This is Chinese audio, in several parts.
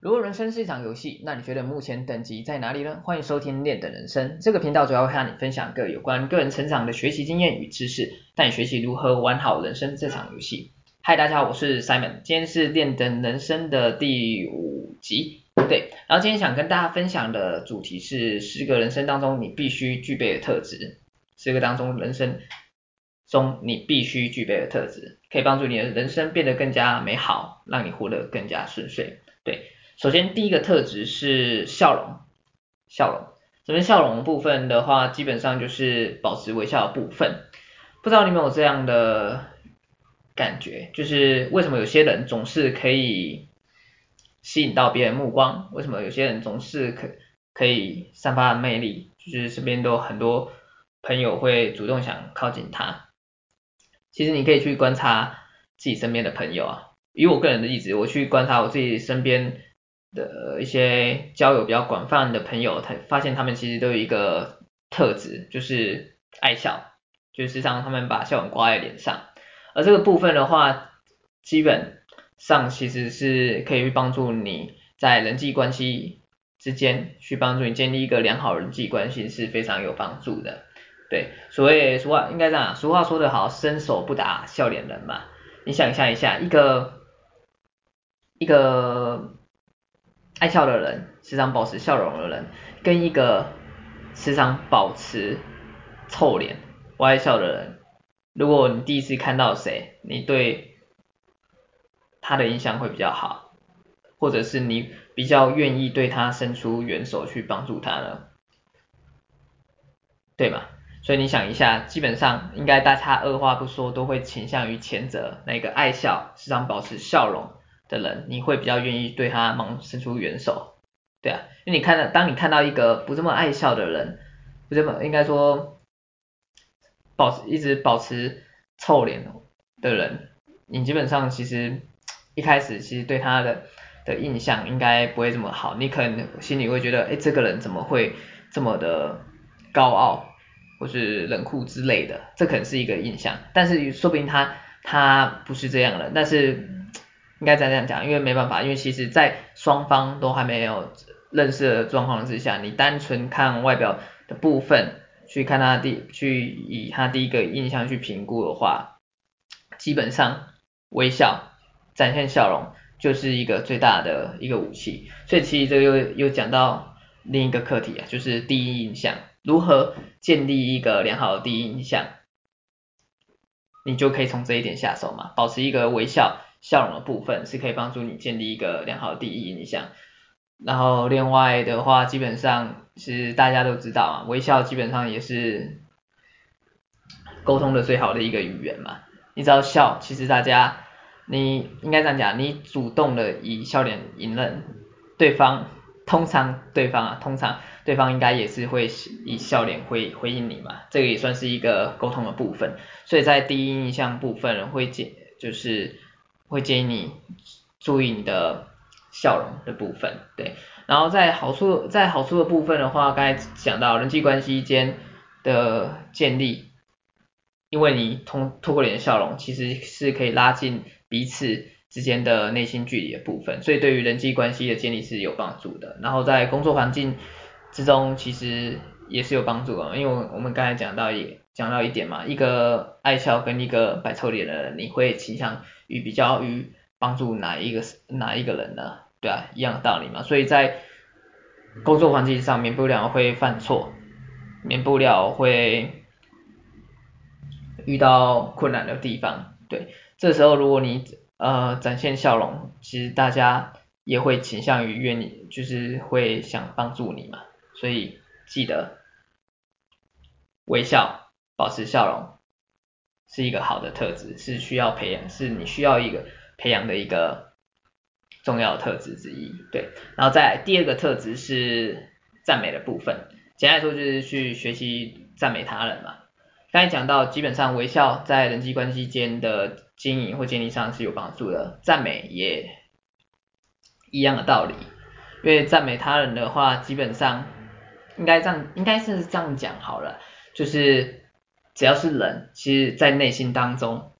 如果人生是一场游戏，那你觉得目前等级在哪里呢？欢迎收听练的人生这个频道，主要会和你分享各有关个人成长的学习经验与知识，带你学习如何玩好人生这场游戏。嗨，大家好，我是 Simon，今天是练的人生的第五集，对，然后今天想跟大家分享的主题是十个人生当中你必须具备的特质，十个当中人生中你必须具备的特质，可以帮助你的人生变得更加美好，让你活得更加顺遂，对。首先，第一个特质是笑容，笑容。这边，笑容部分的话，基本上就是保持微笑的部分。不知道你有没有这样的感觉，就是为什么有些人总是可以吸引到别人目光？为什么有些人总是可可以散发魅力？就是身边都很多朋友会主动想靠近他。其实你可以去观察自己身边的朋友啊，以我个人的例子，我去观察我自己身边。的一些交友比较广泛的朋友，他发现他们其实都有一个特质，就是爱笑，就是时常他们把笑容挂在脸上，而这个部分的话，基本上其实是可以帮助你在人际关系之间，去帮助你建立一个良好人际关系是非常有帮助的。对，所谓俗话应该这样，俗话说得好，伸手不打笑脸人嘛。你想象一下，一个一个。爱笑的人，时常保持笑容的人，跟一个时常保持臭脸、不爱笑的人，如果你第一次看到谁，你对他的印象会比较好，或者是你比较愿意对他伸出援手去帮助他呢？对吗？所以你想一下，基本上应该大家二话不说都会倾向于前者，那个爱笑、时常保持笑容。的人，你会比较愿意对他忙伸出援手，对啊，因为你看到，当你看到一个不这么爱笑的人，不这么应该说保持一直保持臭脸的人，你基本上其实一开始其实对他的的印象应该不会这么好，你可能心里会觉得，哎，这个人怎么会这么的高傲，或是冷酷之类的，这可能是一个印象，但是说不定他他不是这样的，但是。应该再这样讲，因为没办法，因为其实，在双方都还没有认识的状况之下，你单纯看外表的部分，去看他第，去以他第一个印象去评估的话，基本上微笑，展现笑容就是一个最大的一个武器。所以其实这个又又讲到另一个课题啊，就是第一印象，如何建立一个良好的第一印象，你就可以从这一点下手嘛，保持一个微笑。笑容的部分是可以帮助你建立一个良好的第一印象，然后另外的话，基本上是大家都知道啊，微笑基本上也是沟通的最好的一个语言嘛。你只要笑，其实大家你应该这样讲，你主动的以笑脸迎人，对方通常对方啊，通常对方应该也是会以笑脸回回应你嘛，这个也算是一个沟通的部分。所以在第一印象部分会建就是。会建议你注意你的笑容的部分，对，然后在好处在好处的部分的话，刚才讲到人际关系间的建立，因为你通透过你的笑容，其实是可以拉近彼此之间的内心距离的部分，所以对于人际关系的建立是有帮助的。然后在工作环境之中，其实也是有帮助的，因为我们刚才讲到也讲到一点嘛，一个爱笑跟一个摆臭脸的人，你会倾向。于比较于帮助哪一个哪一个人呢？对啊，一样的道理嘛。所以在工作环境上，免不了会犯错，免不了会遇到困难的地方。对，这时候如果你呃展现笑容，其实大家也会倾向于愿意，就是会想帮助你嘛。所以记得微笑，保持笑容。是一个好的特质，是需要培养，是你需要一个培养的一个重要特质之一，对。然后再第二个特质是赞美的部分，简单来说就是去学习赞美他人嘛。刚才讲到，基本上微笑在人际关系间的经营或建立上是有帮助的，赞美也一样的道理。因为赞美他人的话，基本上应该这样，应该是这样讲好了，就是。只要是人，其实，在内心当中，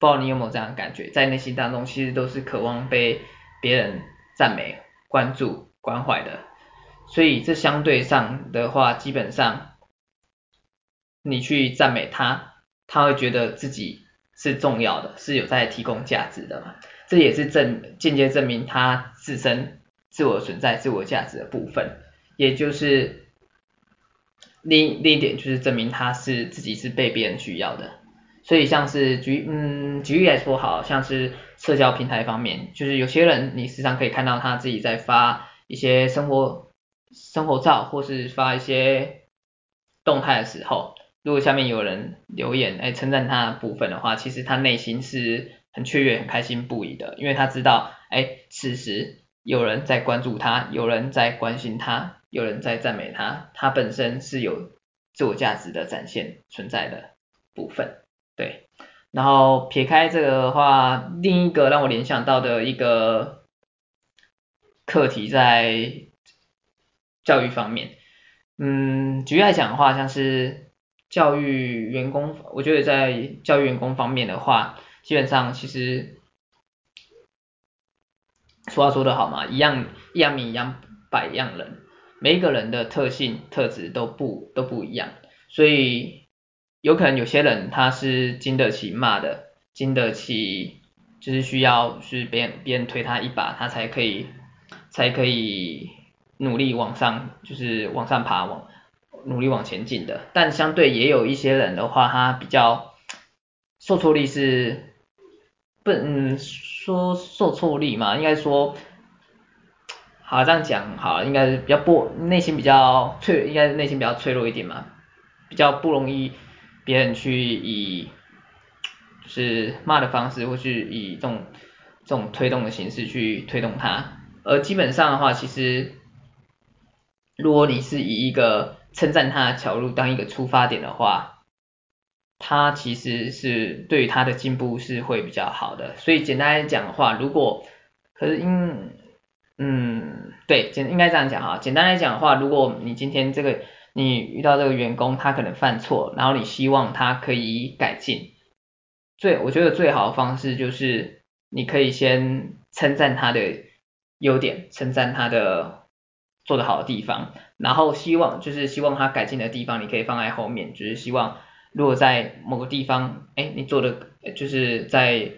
不知道你有没有这样的感觉，在内心当中，其实都是渴望被别人赞美，关注、关怀的。所以这相对上的话，基本上你去赞美他，他会觉得自己是重要的，是有在提供价值的嘛。这也是证间接证明他自身自我存在、自我价值的部分，也就是另另一点就是证明他是自己是被别人需要的。所以像是举嗯举例来说，好像是社交平台方面，就是有些人你时常可以看到他自己在发一些生活。生活照或是发一些动态的时候，如果下面有人留言哎称赞他的部分的话，其实他内心是很雀跃、很开心不已的，因为他知道哎此时有人在关注他，有人在关心他，有人在赞美他，他本身是有自我价值的展现存在的部分，对。然后撇开这个的话，另一个让我联想到的一个课题在。教育方面，嗯，举例来讲的话，像是教育员工，我觉得在教育员工方面的话，基本上其实，俗话说得好嘛，一样一样米养百样人，每一个人的特性特质都不都不一样，所以有可能有些人他是经得起骂的，经得起就是需要是别人别人推他一把，他才可以才可以。努力往上，就是往上爬，往努力往前进的。但相对也有一些人的话，他比较受挫力是不，嗯，说受挫力嘛，应该说，好这样讲好，应该是比较不内心比较脆，应该是内心比较脆弱一点嘛，比较不容易别人去以就是骂的方式，或是以这种这种推动的形式去推动他。而基本上的话，其实。如果你是以一个称赞他的角度当一个出发点的话，他其实是对于他的进步是会比较好的。所以简单来讲的话，如果可是因嗯对简应该这样讲哈，简单来讲的话，如果你今天这个你遇到这个员工他可能犯错，然后你希望他可以改进，最我觉得最好的方式就是你可以先称赞他的优点，称赞他的。做得好的地方，然后希望就是希望他改进的地方，你可以放在后面，就是希望如果在某个地方，哎，你做的就是在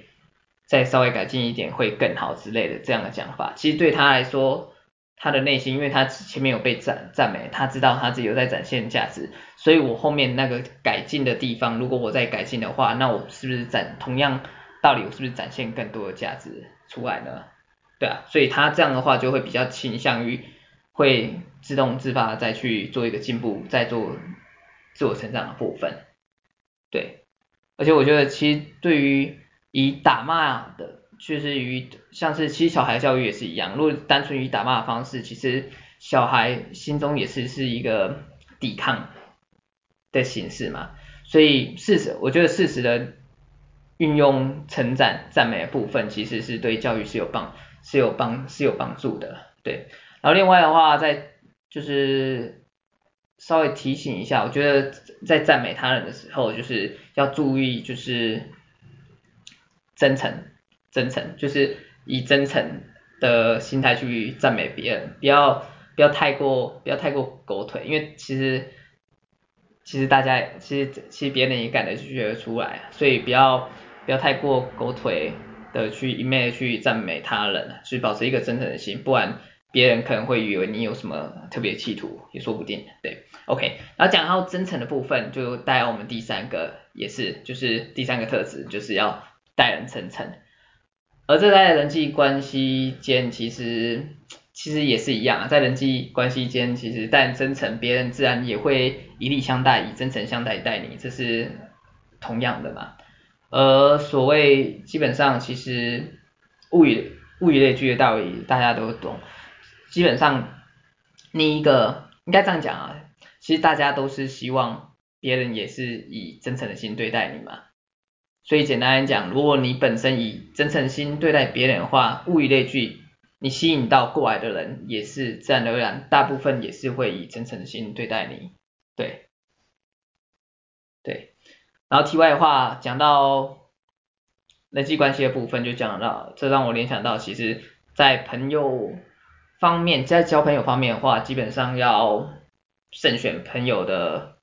再稍微改进一点会更好之类的这样的讲法。其实对他来说，他的内心，因为他前面有被赞赞美，他知道他自己有在展现价值，所以我后面那个改进的地方，如果我再改进的话，那我是不是展同样道理，我是不是展现更多的价值出来呢？对啊，所以他这样的话就会比较倾向于。会自动自发的再去做一个进步，再做自我成长的部分，对，而且我觉得其实对于以打骂的，就是于像是其实小孩教育也是一样，如果单纯以打骂的方式，其实小孩心中也是是一个抵抗的形式嘛，所以事实，我觉得事实的运用称赞赞美的部分，其实是对教育是有帮是有帮是有帮助的，对。然后另外的话，再就是稍微提醒一下，我觉得在赞美他人的时候，就是要注意，就是真诚，真诚，就是以真诚的心态去赞美别人，不要不要太过不要太过狗腿，因为其实其实大家其实其实别人也感觉得出来，所以不要不要太过狗腿的去一昧的去赞美他人，去保持一个真诚的心，不然。别人可能会以为你有什么特别企图，也说不定。对，OK。然后讲到真诚的部分，就带我们第三个，也是就是第三个特质，就是要待人真诚。而这在人际关系间，其实其实也是一样啊，在人际关系间，其实待人真诚，别人自然也会以礼相待，以真诚相待待你，这是同样的嘛。而所谓基本上，其实物以物以类聚的道理，大家都懂。基本上，另一个应该这样讲啊，其实大家都是希望别人也是以真诚的心对待你嘛。所以简单来讲，如果你本身以真诚心对待别人的话，物以类聚，你吸引到过来的人也是自然而然，大部分也是会以真诚心对待你。对，对。然后题外的话，讲到人际关系的部分就讲到，这让我联想到，其实，在朋友。方面，在交朋友方面的话，基本上要慎选朋友的，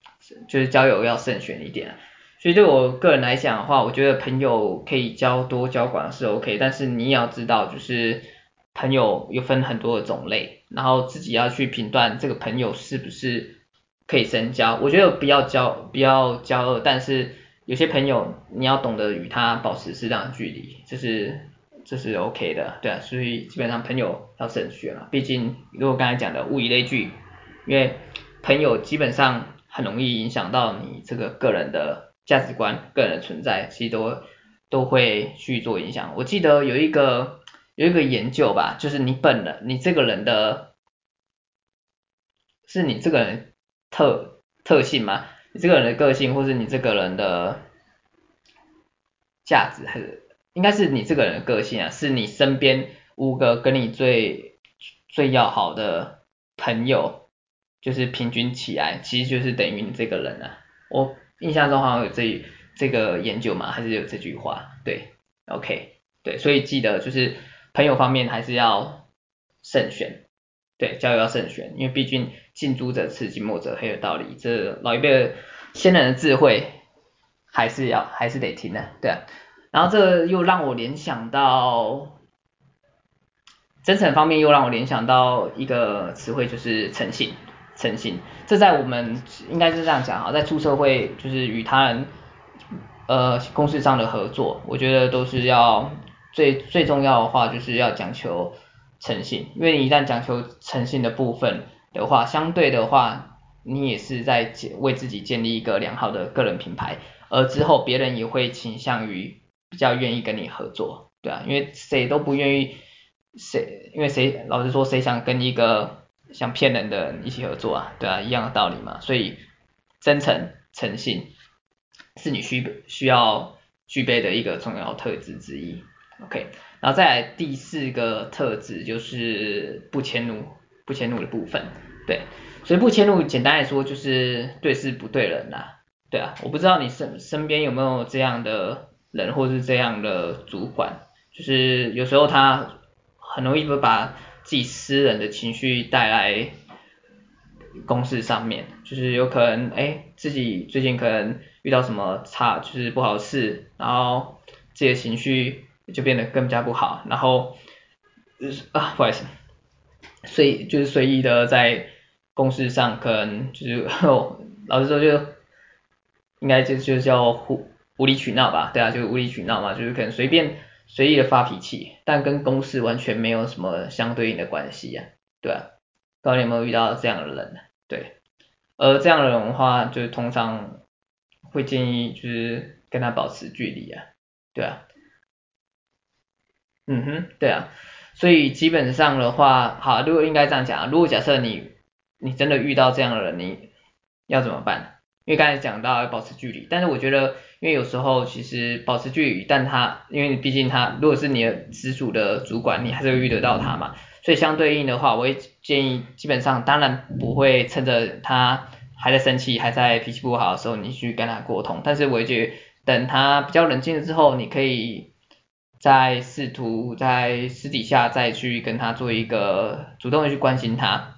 就是交友要慎选一点。所以对我个人来讲的话，我觉得朋友可以交多交广是 OK，但是你也要知道，就是朋友有分很多的种类，然后自己要去评断这个朋友是不是可以深交。我觉得不要交，不要交恶，但是有些朋友你要懂得与他保持适当距离，这是这是 OK 的，对啊，所以基本上朋友要慎选了，毕竟如果刚才讲的物以类聚，因为朋友基本上很容易影响到你这个个人的。价值观、个人的存在，其实都都会去做影响。我记得有一个有一个研究吧，就是你本人，你这个人的，是你这个人特特性吗？你这个人的个性，或是你这个人的价值，还是应该是你这个人的个性啊？是你身边五个跟你最最要好的朋友，就是平均起来，其实就是等于你这个人啊。我。印象中好像有这这个研究嘛，还是有这句话，对，OK，对，所以记得就是朋友方面还是要慎选，对，交友要慎选，因为毕竟近朱者赤，近墨者黑的道理，这老一辈先人的智慧还是要还是得听的，对啊，然后这又让我联想到真诚方面，又让我联想到一个词汇，就是诚信。诚信，这在我们应该是这样讲哈，在出社会就是与他人呃公司上的合作，我觉得都是要最最重要的话就是要讲求诚信，因为你一旦讲求诚信的部分的话，相对的话你也是在为自己建立一个良好的个人品牌，而之后别人也会倾向于比较愿意跟你合作，对啊，因为谁都不愿意谁，因为谁老实说谁想跟一个想骗人的一起合作啊，对啊，一样的道理嘛。所以真诚、诚信是你需需要具备的一个重要特质之一。OK，然后再来第四个特质就是不迁怒，不迁怒的部分。对，所以不迁怒简单来说就是对事不对人啦。对啊，我不知道你身身边有没有这样的人，或是这样的主管，就是有时候他很容易会把自己私人的情绪带来公事上面，就是有可能哎，自己最近可能遇到什么差，就是不好事，然后自己的情绪就变得更加不好，然后啊不好意思，随就是随意的在公事上可能就是 老实说就应该就就叫无无理取闹吧，对啊，就是无理取闹嘛，就是可能随便。随意的发脾气，但跟公事完全没有什么相对应的关系呀，对啊，不知道你有没有遇到这样的人呢？对，而这样的人的话，就是通常会建议就是跟他保持距离啊，对啊，嗯哼，对啊，所以基本上的话，好，如果应该这样讲，如果假设你你真的遇到这样的人，你要怎么办？因为刚才讲到要保持距离，但是我觉得，因为有时候其实保持距离，但他因为毕竟他如果是你的直属的主管，你还是会遇得到他嘛，所以相对应的话，我会建议基本上当然不会趁着他还在生气、还在脾气不好的时候，你去跟他沟通，但是我觉得等他比较冷静了之后，你可以再试图在私底下再去跟他做一个主动的去关心他，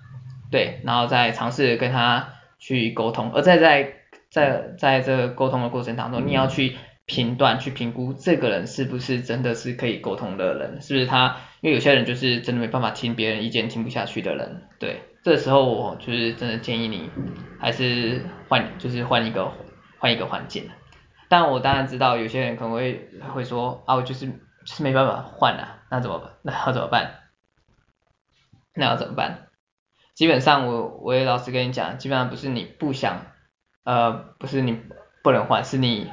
对，然后再尝试跟他去沟通，而在在。在在这个沟通的过程当中，你要去评断、去评估这个人是不是真的是可以沟通的人，是不是他？因为有些人就是真的没办法听别人意见、听不下去的人。对，这时候我就是真的建议你还是换，就是换一个换一个环境。但我当然知道有些人可能会会说啊，我就是就是没办法换啊，那怎么办？那要怎么办？那要怎么办？基本上我我也老实跟你讲，基本上不是你不想。呃，不是你不能换，是你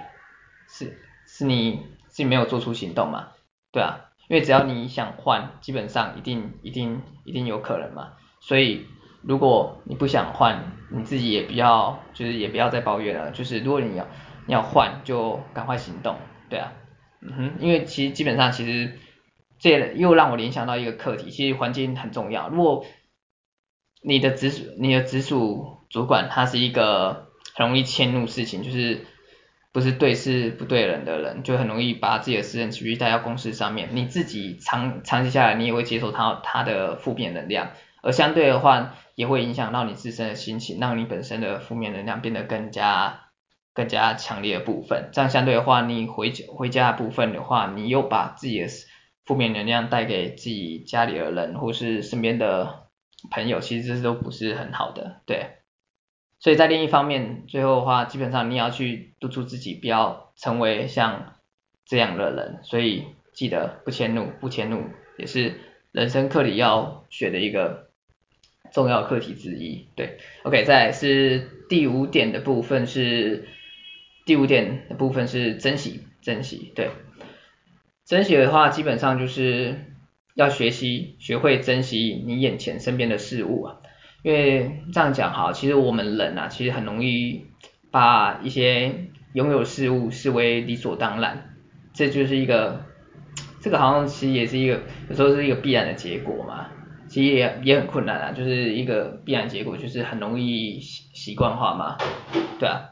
是是你是你没有做出行动嘛，对啊，因为只要你想换，基本上一定一定一定有可能嘛，所以如果你不想换，你自己也不要就是也不要再抱怨了，就是如果你要你要换，就赶快行动，对啊，嗯哼，因为其实基本上其实这又让我联想到一个课题，其实环境很重要，如果你的直属你的直属主管他是一个。容易迁怒事情，就是不是对事不对人的人，就很容易把自己的私人情绪带到公司上面。你自己长长期下来，你也会接受他他的负面能量，而相对的话，也会影响到你自身的心情，让你本身的负面能量变得更加更加强烈的部分。这样相对的话，你回回家的部分的话，你又把自己的负面能量带给自己家里的人或是身边的朋友，其实这都不是很好的，对。所以在另一方面，最后的话，基本上你要去督促自己，不要成为像这样的人。所以记得不迁怒，不迁怒也是人生课里要学的一个重要课题之一。对，OK，再来是第五点的部分是第五点的部分是珍惜，珍惜。对，珍惜的话，基本上就是要学习学会珍惜你眼前身边的事物啊。因为这样讲哈，其实我们人啊，其实很容易把一些拥有事物视为理所当然，这就是一个，这个好像其实也是一个，有时候是一个必然的结果嘛，其实也也很困难啊，就是一个必然结果，就是很容易习习惯化嘛，对啊。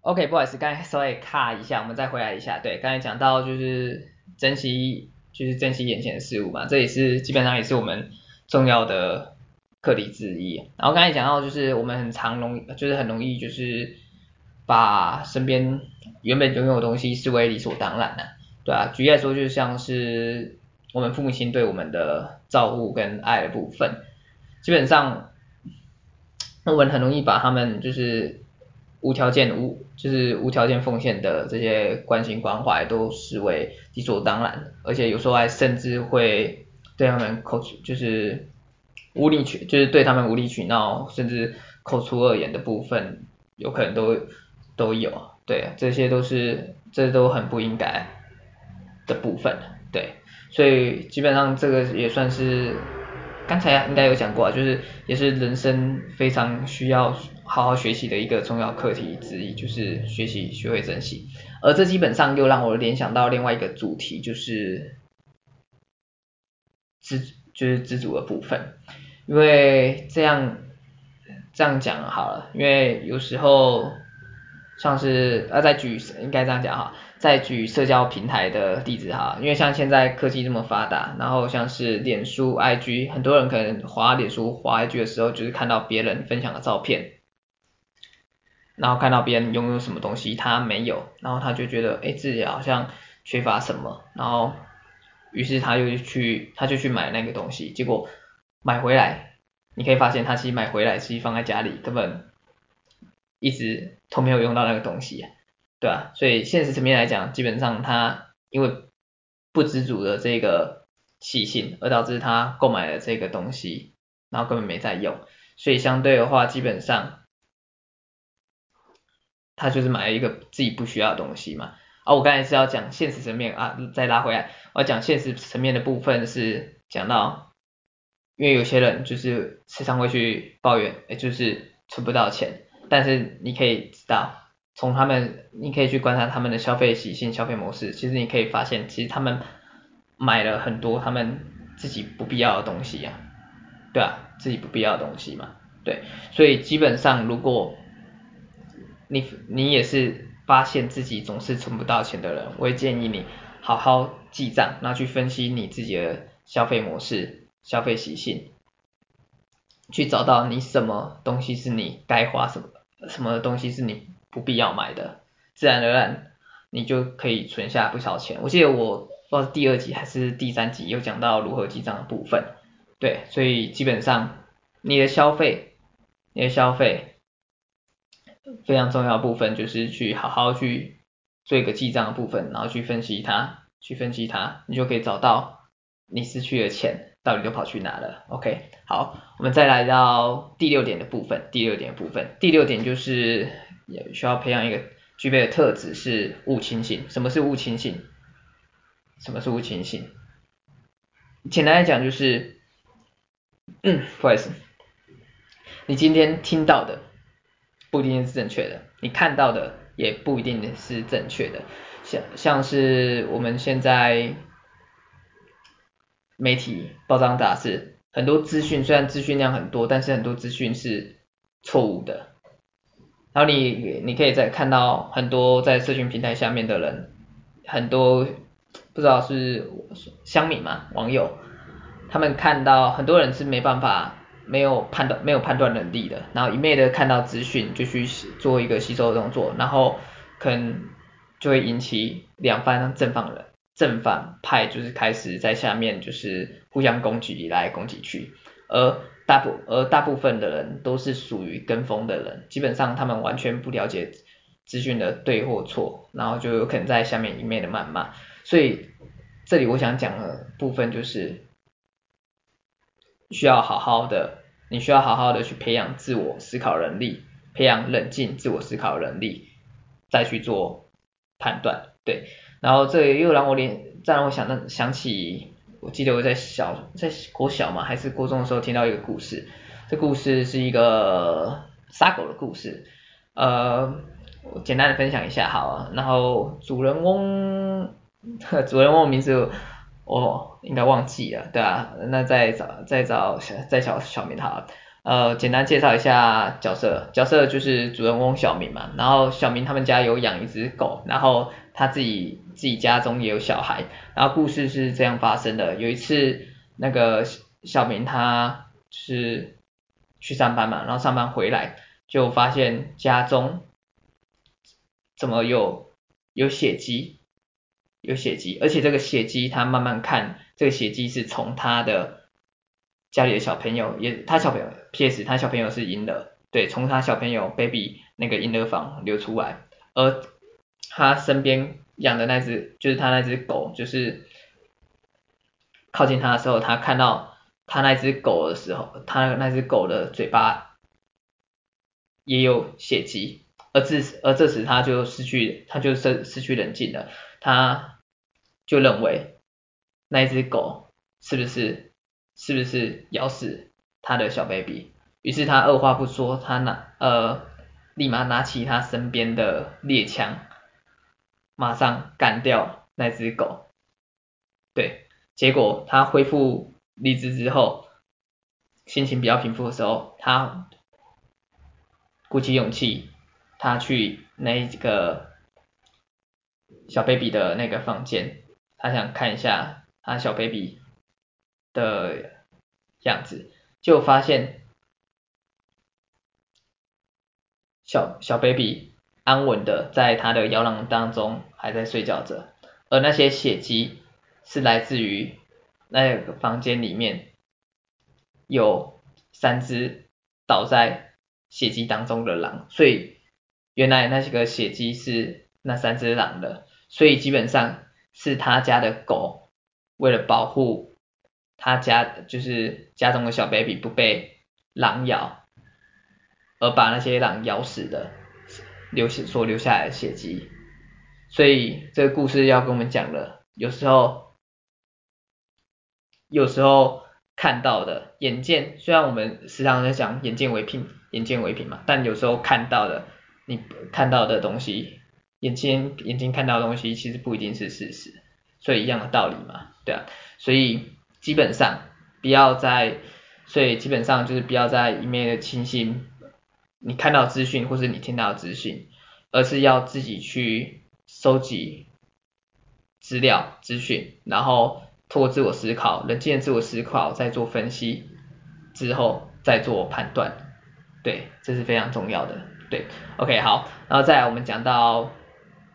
OK，不好意思，刚才稍微卡一下，我们再回来一下，对，刚才讲到就是珍惜，就是珍惜眼前的事物嘛，这也是基本上也是我们。重要的课题之一，然后刚才讲到就是我们很常容，就是很容易就是把身边原本拥有的东西视为理所当然的，对啊，举例来说，就像是我们父母亲对我们的照顾跟爱的部分，基本上我们很容易把他们就是无条件无就是无条件奉献的这些关心关怀都视为理所当然，而且有时候还甚至会。对他们口就是无理取，就是对他们无理取闹，甚至口出恶言的部分，有可能都都有，对，这些都是这都很不应该的部分，对，所以基本上这个也算是刚才应该有讲过，就是也是人生非常需要好好学习的一个重要课题之一，就是学习学会珍惜，而这基本上又让我联想到另外一个主题，就是。知就是知足的部分，因为这样这样讲好了，因为有时候像是啊，再举应该这样讲哈，再举社交平台的例子哈，因为像现在科技这么发达，然后像是脸书、IG，很多人可能滑脸书、滑 IG 的时候，就是看到别人分享的照片，然后看到别人拥有什么东西他没有，然后他就觉得哎自己好像缺乏什么，然后。于是他又去，他就去买那个东西，结果买回来，你可以发现他其实买回来其实放在家里，根本一直都没有用到那个东西，对吧？所以现实层面来讲，基本上他因为不知足的这个习性，而导致他购买了这个东西，然后根本没在用，所以相对的话，基本上他就是买了一个自己不需要的东西嘛。啊，我刚才是要讲现实层面啊，再拉回来，我要讲现实层面的部分是讲到，因为有些人就是时常会去抱怨，诶就是存不到钱，但是你可以知道，从他们，你可以去观察他们的消费习性、消费模式，其实你可以发现，其实他们买了很多他们自己不必要的东西呀，对啊，自己不必要的东西嘛，对，所以基本上如果你你也是。发现自己总是存不到钱的人，我会建议你好好记账，然后去分析你自己的消费模式、消费习性，去找到你什么东西是你该花什么，什么东西是你不必要买的，自然而然你就可以存下不少钱。我记得我不知道第二集还是第三集有讲到如何记账的部分，对，所以基本上你的消费，你的消费。非常重要部分就是去好好去做一个记账的部分，然后去分析它，去分析它，你就可以找到你失去的钱到底都跑去哪了。OK，好，我们再来到第六点的部分，第六点部分，第六点就是也需要培养一个具备的特质是物轻性。什么是物轻性？什么是物轻性？简单来讲就是，嗯，不好意思，你今天听到的。不一定是正确的，你看到的也不一定是正确的，像像是我们现在媒体报章杂志很多资讯，虽然资讯量很多，但是很多资讯是错误的，然后你你可以再看到很多在社群平台下面的人，很多不知道是乡民嘛，网友，他们看到很多人是没办法没有判断没有判断能力的，然后一昧的看到资讯就去做一个吸收的动作，然后可能就会引起两方正方人正反派就是开始在下面就是互相攻击来攻击去，而大部而大部分的人都是属于跟风的人，基本上他们完全不了解资讯的对或错，然后就有可能在下面一面的谩骂。所以这里我想讲的部分就是需要好好的，你需要好好的去培养自我思考能力，培养冷静自我思考能力，再去做判断。对，然后这又让我联，再让我想到想起。我记得我在小在国小嘛还是国中的时候听到一个故事，这故事是一个杀狗的故事，呃，我简单的分享一下好，然后主人翁，主人翁的名字我应该忘记了，对啊，那再找再找再找小明好了，呃，简单介绍一下角色，角色就是主人翁小明嘛，然后小明他们家有养一只狗，然后他自己。自己家中也有小孩，然后故事是这样发生的。有一次，那个小明他是去上班嘛，然后上班回来就发现家中怎么有有血迹，有血迹，而且这个血迹他慢慢看，这个血迹是从他的家里的小朋友，也他小朋友 PS 他小朋友是婴儿，对，从他小朋友 baby 那个婴儿房流出来，而他身边。养的那只就是他那只狗，就是靠近他的时候，他看到他那只狗的时候，他那只狗的嘴巴也有血迹，而这而这时他就失去，他就失失去冷静了，他就认为那只狗是不是是不是咬死他的小 baby，于是他二话不说，他拿呃立马拿起他身边的猎枪。马上干掉那只狗，对，结果他恢复理智之后，心情比较平复的时候，他鼓起勇气，他去那一个小 baby 的那个房间，他想看一下他小 baby 的样子，就发现小小 baby。安稳的在他的摇篮当中还在睡觉着，而那些血迹是来自于那个房间里面有三只倒在血迹当中的狼，所以原来那些个血迹是那三只狼的，所以基本上是他家的狗为了保护他家就是家中的小 baby 不被狼咬，而把那些狼咬死的。留下所留下来的血迹，所以这个故事要跟我们讲的，有时候，有时候看到的眼见，虽然我们时常在讲眼见为凭，眼见为凭嘛，但有时候看到的，你看到的东西，眼睛眼睛看到的东西，其实不一定是事实，所以一样的道理嘛，对啊，所以基本上不要在，所以基本上就是不要在一面的轻信。你看到资讯或是你听到资讯，而是要自己去收集资料资讯，然后通过自我思考，冷静的自我思考，再做分析之后再做判断，对，这是非常重要的，对，OK 好，然后再来我们讲到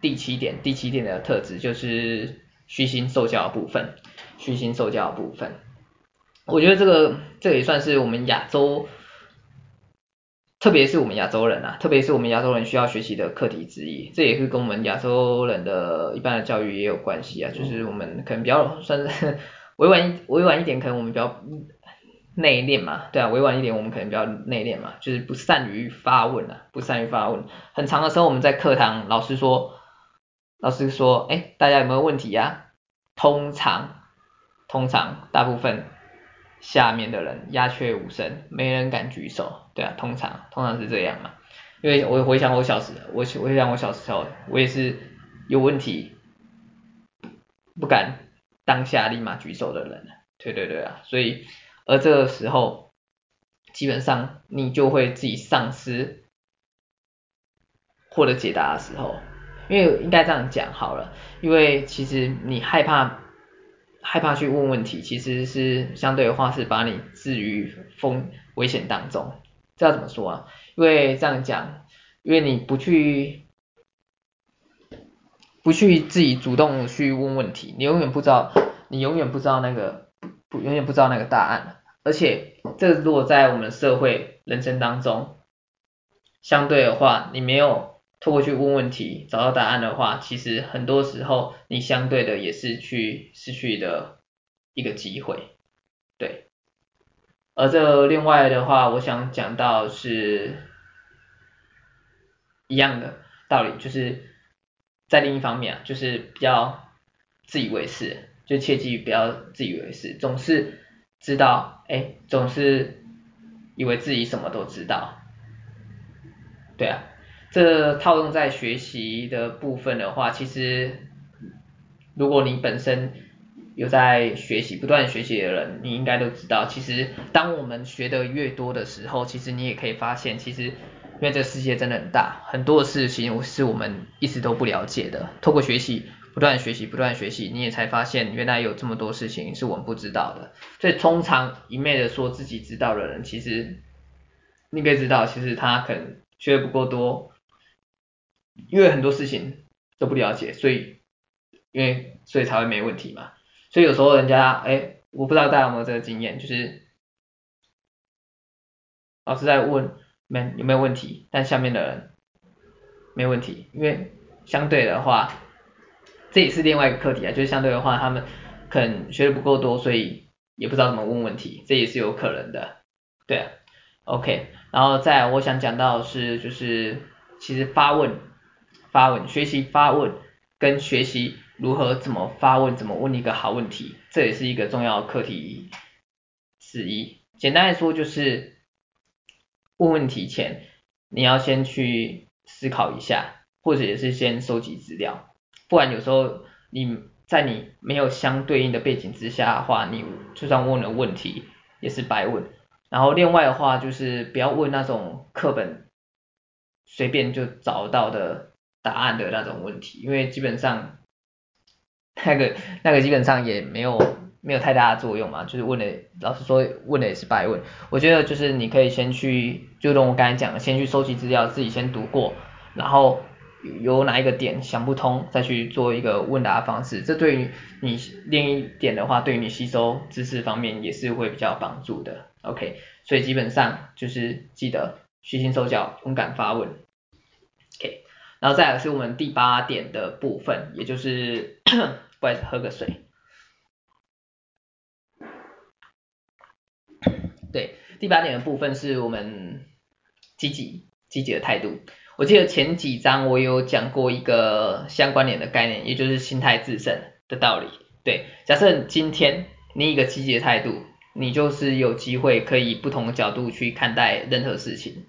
第七点，第七点的特质就是虚心受教的部分，虚心受教的部分，我觉得这个这个也算是我们亚洲。特别是我们亚洲人啊，特别是我们亚洲人需要学习的课题之一，这也是跟我们亚洲人的一般的教育也有关系啊。就是我们可能比较算是委婉委婉一点，可能我们比较内敛嘛，对啊，委婉一点我们可能比较内敛嘛，就是不善于发问啊，不善于发问。很长的时候我们在课堂，老师说，老师说，哎，大家有没有问题呀？通常，通常大部分。下面的人鸦雀无声，没人敢举手，对啊，通常通常是这样嘛。因为我回想我小时，我回想我小时候，我也是有问题不敢当下立马举手的人，对对对啊，所以而这个时候基本上你就会自己丧失获得解答的时候，因为应该这样讲好了，因为其实你害怕害怕去问问题，其实是相对的话是把你置于风危险当中。这要怎么说啊？因为这样讲，因为你不去不去自己主动去问问题，你永远不知道，你永远不知道那个不永远不知道那个答案。而且这如果在我们社会人生当中，相对的话，你没有透过去问问题找到答案的话，其实很多时候你相对的也是去失去的一个机会，对。而这另外的话，我想讲到是一样的道理，就是在另一方面啊，就是比较自以为是，就切记不要自以为是，总是知道，哎，总是以为自己什么都知道。对啊，这套用在学习的部分的话，其实如果你本身有在学习、不断学习的人，你应该都知道，其实当我们学的越多的时候，其实你也可以发现，其实因为这个世界真的很大，很多的事情是我们一直都不了解的。透过学习，不断学习，不断学习，你也才发现原来有这么多事情是我们不知道的。所以通常一昧的说自己知道的人，其实你可以知道，其实他可能学的不够多，因为很多事情都不了解，所以因为所以才会没问题嘛。所以有时候人家，哎，我不知道大家有没有这个经验，就是老师在问没有没有问题，但下面的人没问题，因为相对的话，这也是另外一个课题啊，就是相对的话，他们可能学的不够多，所以也不知道怎么问问题，这也是有可能的，对啊，OK，然后再我想讲到是，就是其实发问，发问，学习发问跟学习。如何怎么发问，怎么问一个好问题，这也是一个重要课题之一。简单来说就是，问问题前你要先去思考一下，或者也是先收集资料，不然有时候你在你没有相对应的背景之下的话，你就算问了问题也是白问。然后另外的话就是不要问那种课本随便就找到的答案的那种问题，因为基本上。那个那个基本上也没有没有太大的作用嘛，就是问了，老实说问了也是白问。我觉得就是你可以先去，就跟我刚才讲的，先去收集资料，自己先读过，然后有哪一个点想不通，再去做一个问答方式。这对于你另一点的话，对于你吸收知识方面也是会比较有帮助的。OK，所以基本上就是记得虚心受教，勇敢发问。然后再来是我们第八点的部分，也就是。不好意思，喝个水。对，第八点的部分是我们积极积极的态度。我记得前几章我有讲过一个相关联的概念，也就是心态致胜的道理。对，假设今天你一个积极的态度，你就是有机会可以不同的角度去看待任何事情。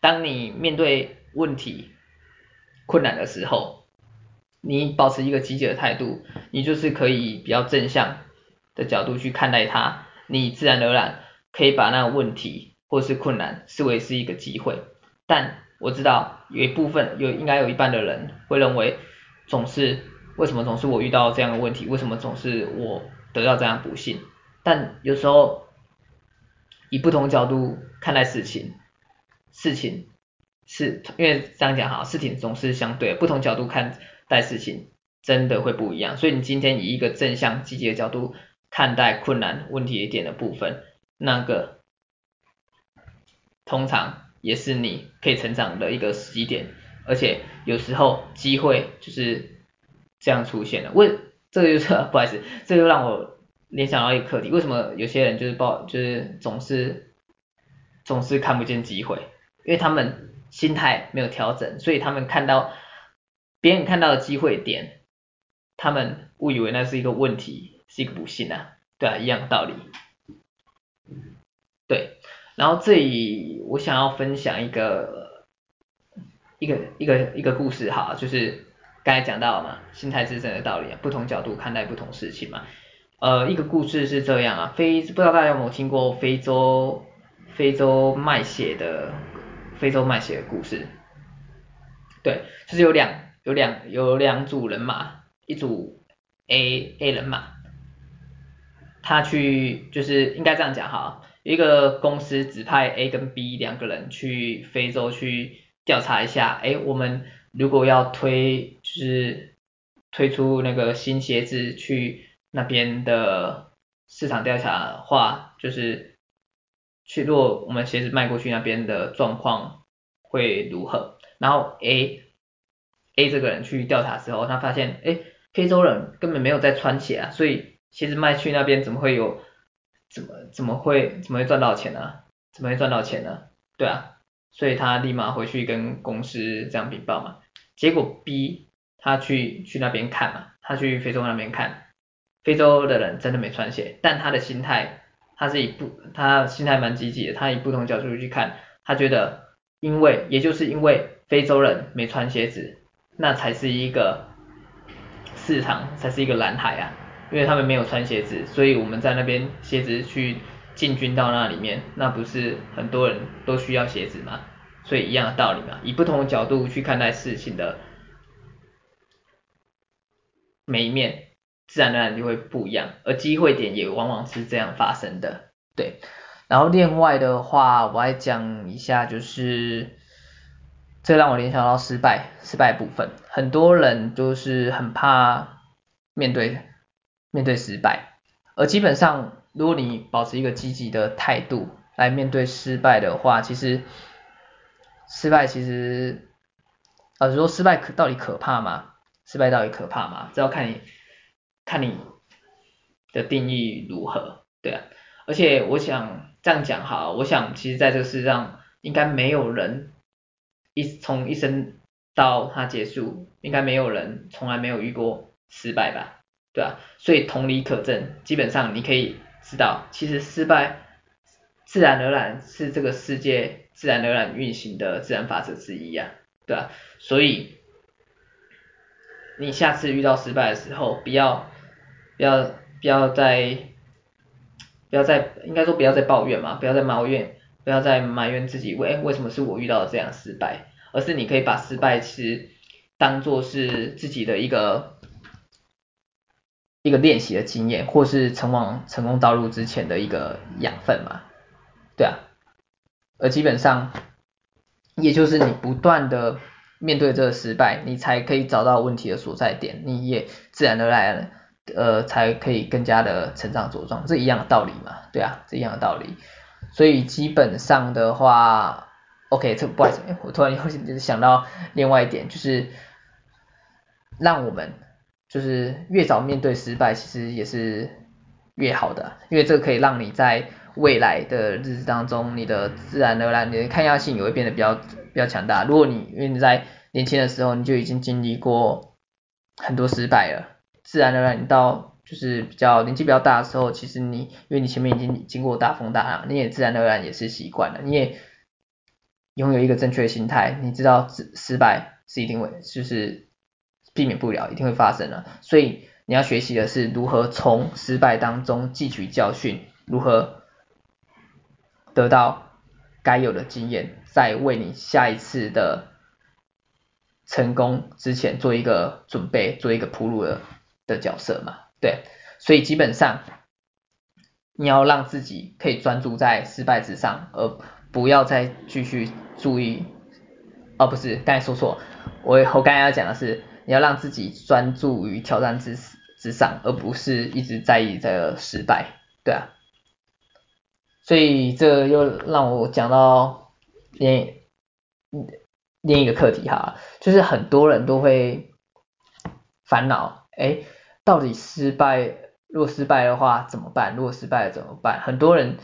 当你面对问题困难的时候，你保持一个积极的态度，你就是可以比较正向的角度去看待它，你自然而然可以把那个问题或是困难视为是一个机会。但我知道有一部分有应该有一半的人会认为，总是为什么总是我遇到这样的问题，为什么总是我得到这样不幸？但有时候以不同角度看待事情，事情是因为这样讲哈，事情总是相对，不同角度看。待事情真的会不一样，所以你今天以一个正向积极的角度看待困难问题点的部分，那个通常也是你可以成长的一个时机点，而且有时候机会就是这样出现的。为这个就是 不好意思，这就让我联想到一个课题，为什么有些人就是报就是总是总是看不见机会？因为他们心态没有调整，所以他们看到。别人看到的机会点，他们误以为那是一个问题，是一个不幸啊，对啊，一样的道理。对，然后这里我想要分享一个一个一个一个故事哈，就是刚才讲到了嘛，心态致胜的道理啊，不同角度看待不同事情嘛。呃，一个故事是这样啊，非不知道大家有没有听过非洲非洲卖血的非洲卖鞋的故事。对，就是有两有两有两组人马，一组 A A 人马，他去就是应该这样讲哈，一个公司指派 A 跟 B 两个人去非洲去调查一下，哎，我们如果要推就是推出那个新鞋子去那边的市场调查的话，就是去如果我们鞋子卖过去那边的状况会如何？然后 A A 这个人去调查之后，他发现，哎，非洲人根本没有在穿鞋啊，所以鞋子卖去那边怎么会有，怎么怎么会怎么会赚到钱呢？怎么会赚到钱呢？对啊，所以他立马回去跟公司这样禀报嘛。结果 B 他去去那边看嘛，他去非洲那边看，非洲的人真的没穿鞋，但他的心态，他是以不，他心态蛮积极的，他以不同角度去看，他觉得，因为也就是因为。非洲人没穿鞋子，那才是一个市场，才是一个蓝海啊！因为他们没有穿鞋子，所以我们在那边鞋子去进军到那里面，那不是很多人都需要鞋子吗？所以一样的道理嘛，以不同的角度去看待事情的每一面，自然而然就会不一样，而机会点也往往是这样发生的。对，然后另外的话，我来讲一下就是。这让我联想到失败，失败部分，很多人都是很怕面对面对失败，而基本上，如果你保持一个积极的态度来面对失败的话，其实失败其实，呃，说失败可到底可怕吗？失败到底可怕吗？这要看你看你的定义如何，对啊，而且我想这样讲哈，我想其实在这个世界上应该没有人。一从一生到他结束，应该没有人从来没有遇过失败吧，对吧？所以同理可证，基本上你可以知道，其实失败自然而然是这个世界自然而然运行的自然法则之一啊，对吧？所以你下次遇到失败的时候，不要不要不要再不要再应该说不要再抱怨嘛，不要再埋怨。不要再埋怨自己，为为什么是我遇到了这样失败，而是你可以把失败其实当做是自己的一个一个练习的经验，或是成往成功道路之前的一个养分嘛，对啊，而基本上也就是你不断的面对这个失败，你才可以找到问题的所在点，你也自然而然呃才可以更加的成长茁壮，这一样的道理嘛，对啊，这一样的道理。所以基本上的话，OK，这不好意思，我突然又想到另外一点，就是让我们就是越早面对失败，其实也是越好的，因为这个可以让你在未来的日子当中，你的自然而然你的抗压性也会变得比较比较强大。如果你因为你在年轻的时候你就已经经历过很多失败了，自然而然你到就是比较年纪比较大的时候，其实你因为你前面已经经过大风大浪，你也自然而然也是习惯了，你也拥有一个正确的心态，你知道失失败是一定会就是避免不了，一定会发生的，所以你要学习的是如何从失败当中汲取教训，如何得到该有的经验，在为你下一次的成功之前做一个准备，做一个铺路的的角色嘛。对，所以基本上你要让自己可以专注在失败之上，而不要再继续注意，哦不是，刚才说错，我我刚才要讲的是，你要让自己专注于挑战之之上，而不是一直在意这个失败，对啊。所以这又让我讲到另另一个课题哈，就是很多人都会烦恼，哎。到底失败，如果失败的话怎么办？如果失败了怎么办？很多人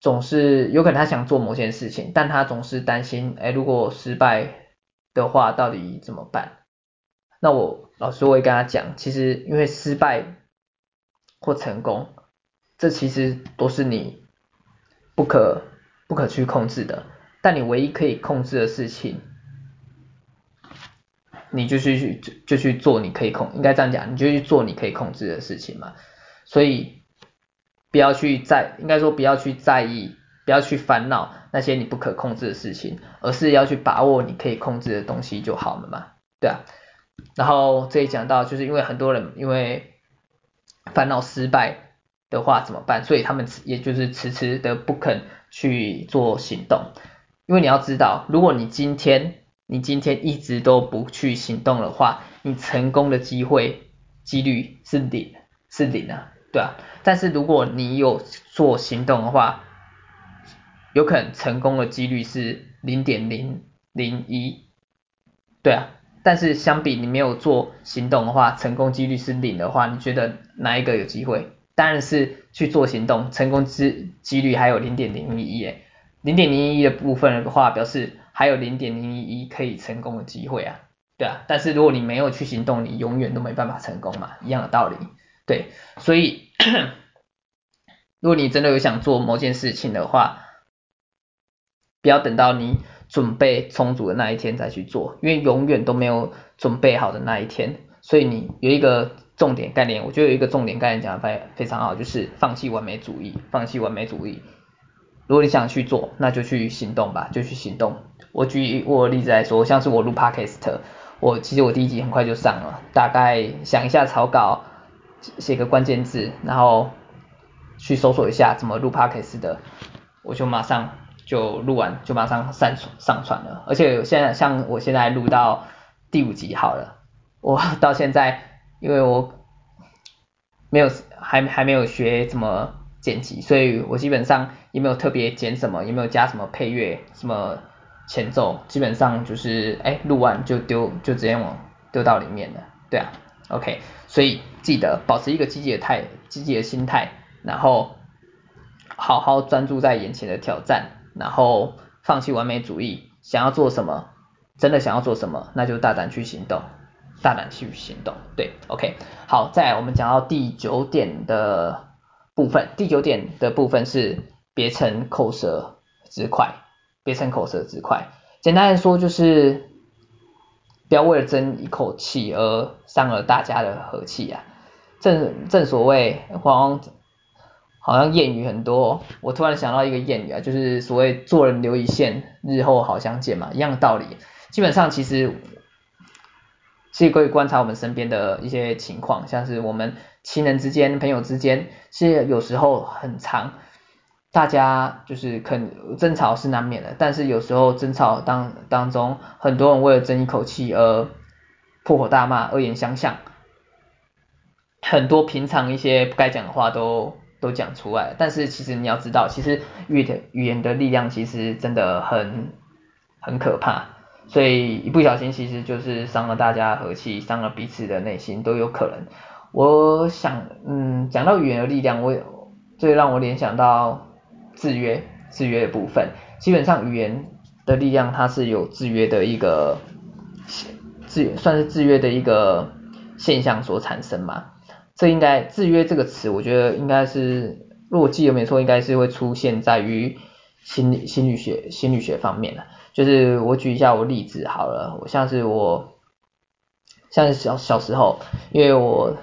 总是有可能他想做某件事情，但他总是担心，哎，如果失败的话到底怎么办？那我老师我会跟他讲，其实因为失败或成功，这其实都是你不可不可去控制的，但你唯一可以控制的事情。你就去去就就去做你可以控，应该这样讲，你就去做你可以控制的事情嘛。所以不要去在，应该说不要去在意不要去烦恼那些你不可控制的事情，而是要去把握你可以控制的东西就好了嘛，对啊。然后这里讲到，就是因为很多人因为烦恼失败的话怎么办，所以他们也就是迟迟的不肯去做行动。因为你要知道，如果你今天你今天一直都不去行动的话，你成功的机会几率是零，是零啊，对啊。但是如果你有做行动的话，有可能成功的几率是零点零零一，对啊。但是相比你没有做行动的话，成功几率是零的话，你觉得哪一个有机会？当然是去做行动，成功之几率还有零点零一诶。零点零一的部分的话，表示还有零点零一一可以成功的机会啊，对啊。但是如果你没有去行动，你永远都没办法成功嘛，一样的道理。对，所以如果你真的有想做某件事情的话，不要等到你准备充足的那一天再去做，因为永远都没有准备好的那一天。所以你有一个重点概念，我觉得有一个重点概念讲的非非常好，就是放弃完美主义，放弃完美主义。如果你想去做，那就去行动吧，就去行动。我举我例子来说，像是我录 Podcast，我其实我第一集很快就上了，大概想一下草稿，写个关键字，然后去搜索一下怎么录 Podcast 的，我就马上就录完，就马上上传上传了。而且现在像我现在录到第五集好了，我 到现在因为我没有还还没有学怎么。剪辑，所以我基本上也没有特别剪什么，也没有加什么配乐，什么前奏，基本上就是哎录完就丢，就直接往丢到里面了，对啊，OK，所以记得保持一个积极的态，积极的心态，然后好好专注在眼前的挑战，然后放弃完美主义，想要做什么，真的想要做什么，那就大胆去行动，大胆去行动，对，OK，好，再我们讲到第九点的。部分第九点的部分是别逞口舌之快，别逞口舌之快。简单来说就是不要为了争一口气而伤了大家的和气啊。正正所谓，好像好像谚语很多，我突然想到一个谚语啊，就是所谓做人留一线，日后好相见嘛，一样的道理。基本上其实。是可以观察我们身边的一些情况，像是我们亲人之间、朋友之间，是有时候很长，大家就是肯争吵是难免的，但是有时候争吵当当中，很多人为了争一口气而破口大骂、恶言相向，很多平常一些不该讲的话都都讲出来。但是其实你要知道，其实语的语言的力量其实真的很很可怕。所以一不小心，其实就是伤了大家和气，伤了彼此的内心都有可能。我想，嗯，讲到语言的力量，我最让我联想到制约，制约的部分。基本上语言的力量，它是有制约的一个制，算是制约的一个现象所产生嘛。这应该制约这个词，我觉得应该是，如果记得没错，应该是会出现在于心理心理学心理学方面的。就是我举一下我例子好了，我像是我，像是小小时候，因为我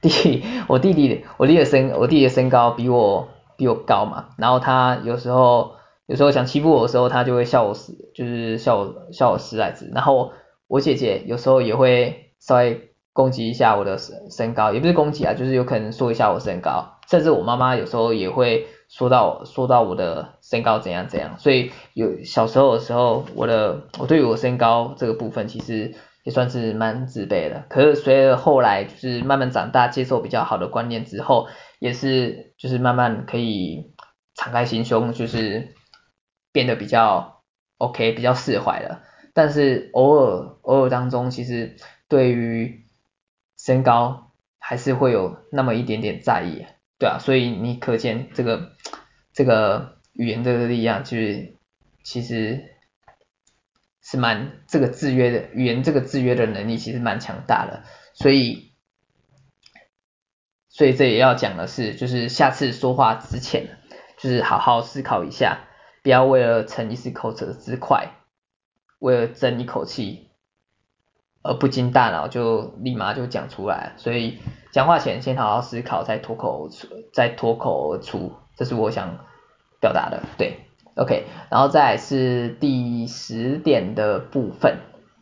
弟 我弟弟我弟的身我弟弟的身高比我比我高嘛，然后他有时候有时候想欺负我的时候，他就会笑我死，就是笑我笑我死孩子，然后我姐姐有时候也会稍微攻击一下我的身身高，也不是攻击啊，就是有可能说一下我身高，甚至我妈妈有时候也会。说到说到我的身高怎样怎样，所以有小时候的时候，我的我对于我身高这个部分其实也算是蛮自卑的。可是随着后来就是慢慢长大，接受比较好的观念之后，也是就是慢慢可以敞开心胸，就是变得比较 OK，比较释怀了。但是偶尔偶尔当中，其实对于身高还是会有那么一点点在意。对啊，所以你可见这个这个语言的力量，就是其实是蛮这个制约的语言，这个制约的能力其实蛮强大的。所以所以这也要讲的是，就是下次说话之前，就是好好思考一下，不要为了逞一时口舌之快，为了争一口气。而不经大脑就立马就讲出来，所以讲话前先好好思考，再脱口再脱口而出，这是我想表达的，对，OK，然后再来是第十点的部分，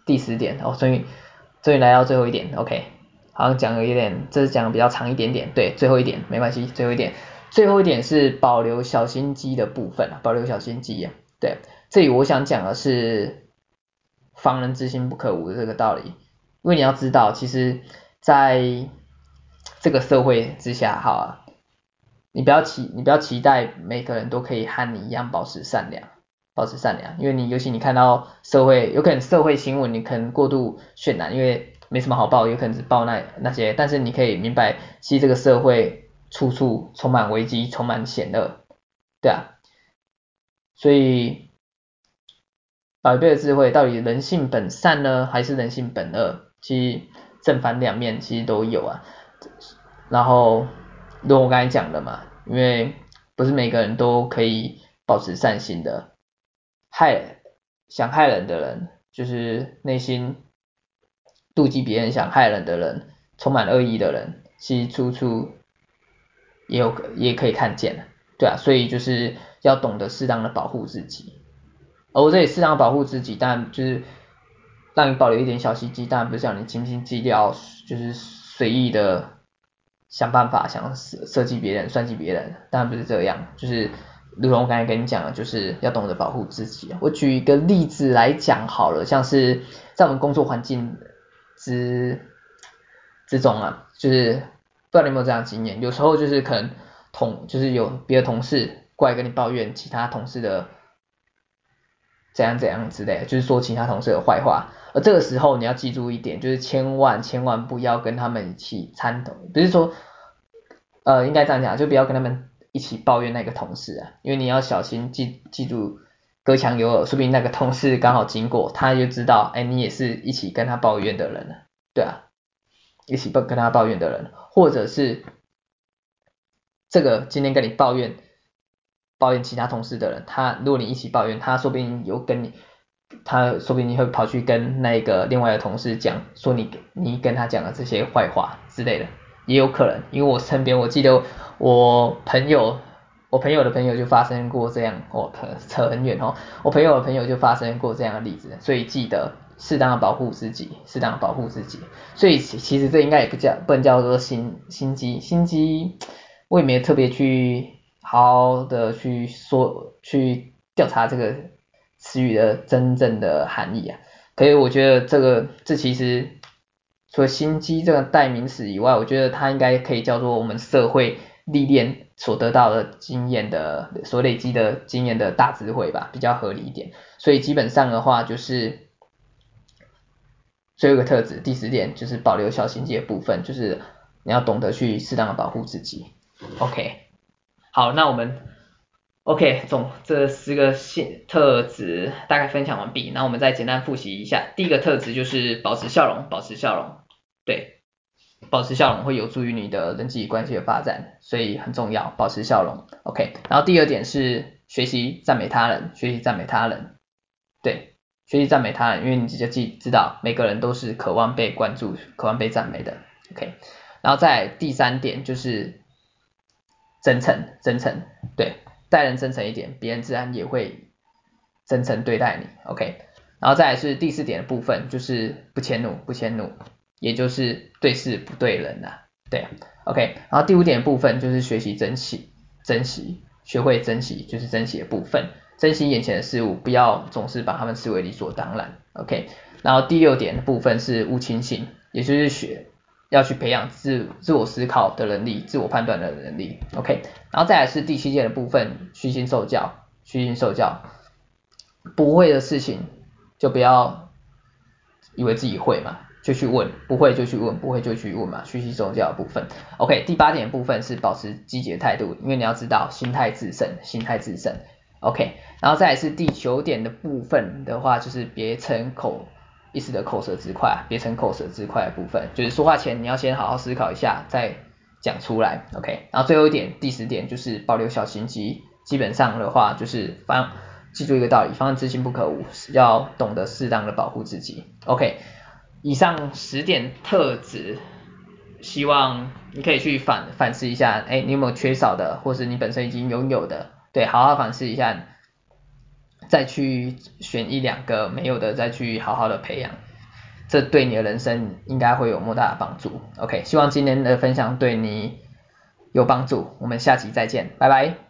第十点哦，终于终于来到最后一点，OK，好像讲了有点，这是讲的比较长一点点，对，最后一点没关系，最后一点，最后一点是保留小心机的部分，保留小心机啊，对，这里我想讲的是防人之心不可无的这个道理，因为你要知道，其实在这个社会之下，好啊。你不要期，你不要期待每个人都可以和你一样保持善良，保持善良，因为你尤其你看到社会，有可能社会新闻你可能过度渲染，因为没什么好报，有可能只报那那些，但是你可以明白，其实这个社会处处充满危机，充满险恶，对啊，所以老一辈的智慧，到底人性本善呢，还是人性本恶？其实正反两面其实都有啊，然后。如我刚才讲的嘛，因为不是每个人都可以保持善心的，害想害人的人，就是内心妒忌别人想害人的人，充满恶意的人，其实处处也有也可以看见，对啊，所以就是要懂得适当的保护自己，而我这里适当保护自己，当然就是让你保留一点小心机，当然不是叫你斤斤计较，就是随意的。想办法想设设计别人，算计别人，当然不是这样，就是如同我刚才跟你讲的，就是要懂得保护自己。我举一个例子来讲好了，像是在我们工作环境之之中啊，就是不知道你有没有这样经验，有时候就是可能同就是有别的同事过来跟你抱怨其他同事的怎样怎样之类，就是说其他同事的坏话。而这个时候你要记住一点，就是千万千万不要跟他们一起参同，不是说，呃，应该这样讲，就不要跟他们一起抱怨那个同事啊，因为你要小心记记住，隔墙有耳，说不定那个同事刚好经过，他就知道，哎，你也是一起跟他抱怨的人，对啊，一起跟跟他抱怨的人，或者是这个今天跟你抱怨抱怨其他同事的人，他如果你一起抱怨，他说不定有跟你。他说不定你会跑去跟那个另外的同事讲，说你你跟他讲的这些坏话之类的，也有可能。因为我身边我记得我朋友，我朋友的朋友就发生过这样，我可能扯很远哦。我朋友的朋友就发生过这样的例子，所以记得适当的保护自己，适当的保护自己。所以其实这应该也不叫不能叫做心心机，心机我也没特别去好好的去说去调查这个。词语的真正的含义啊，可是我觉得这个这其实除了心机这个代名词以外，我觉得它应该可以叫做我们社会历练所得到的经验的所累积的经验的大智慧吧，比较合理一点。所以基本上的话，就是最后一个特质，第十点就是保留小心机的部分，就是你要懂得去适当的保护自己。OK，好，那我们。OK，总这十个性特质大概分享完毕，那我们再简单复习一下。第一个特质就是保持笑容，保持笑容，对，保持笑容会有助于你的人际关系的发展，所以很重要，保持笑容。OK，然后第二点是学习赞美他人，学习赞美他人，对，学习赞美他人，因为你直接记知道每个人都是渴望被关注、渴望被赞美的。OK，然后再第三点就是真诚，真诚，对。待人真诚一点，别人自然也会真诚对待你。OK，然后再来是第四点的部分，就是不迁怒，不迁怒，也就是对事不对人呐、啊。对，OK，然后第五点部分就是学习珍惜，珍惜，学会珍惜，就是珍惜的部分，珍惜眼前的事物，不要总是把他们视为理所当然。OK，然后第六点的部分是勿轻信，也就是学。要去培养自自我思考的能力，自我判断的能力，OK，然后再来是第七件的部分，虚心受教，虚心受教，不会的事情就不要以为自己会嘛，就去问，不会就去问，不会就去问嘛，虚心受教的部分，OK，第八点的部分是保持积极的态度，因为你要知道心态致胜，心态致胜，OK，然后再来是第九点的部分的话，就是别逞口。一时的口舌之快，别逞口舌之快的部分，就是说话前你要先好好思考一下，再讲出来，OK。然后最后一点，第十点就是保留小心机，基本上的话就是防，记住一个道理，防人之心不可无，要懂得适当的保护自己，OK。以上十点特质，希望你可以去反反思一下，哎，你有没有缺少的，或是你本身已经拥有的。对，好好反思一下，再去选一两个没有的，再去好好的培养，这对你的人生应该会有莫大的帮助。OK，希望今天的分享对你有帮助，我们下期再见，拜拜。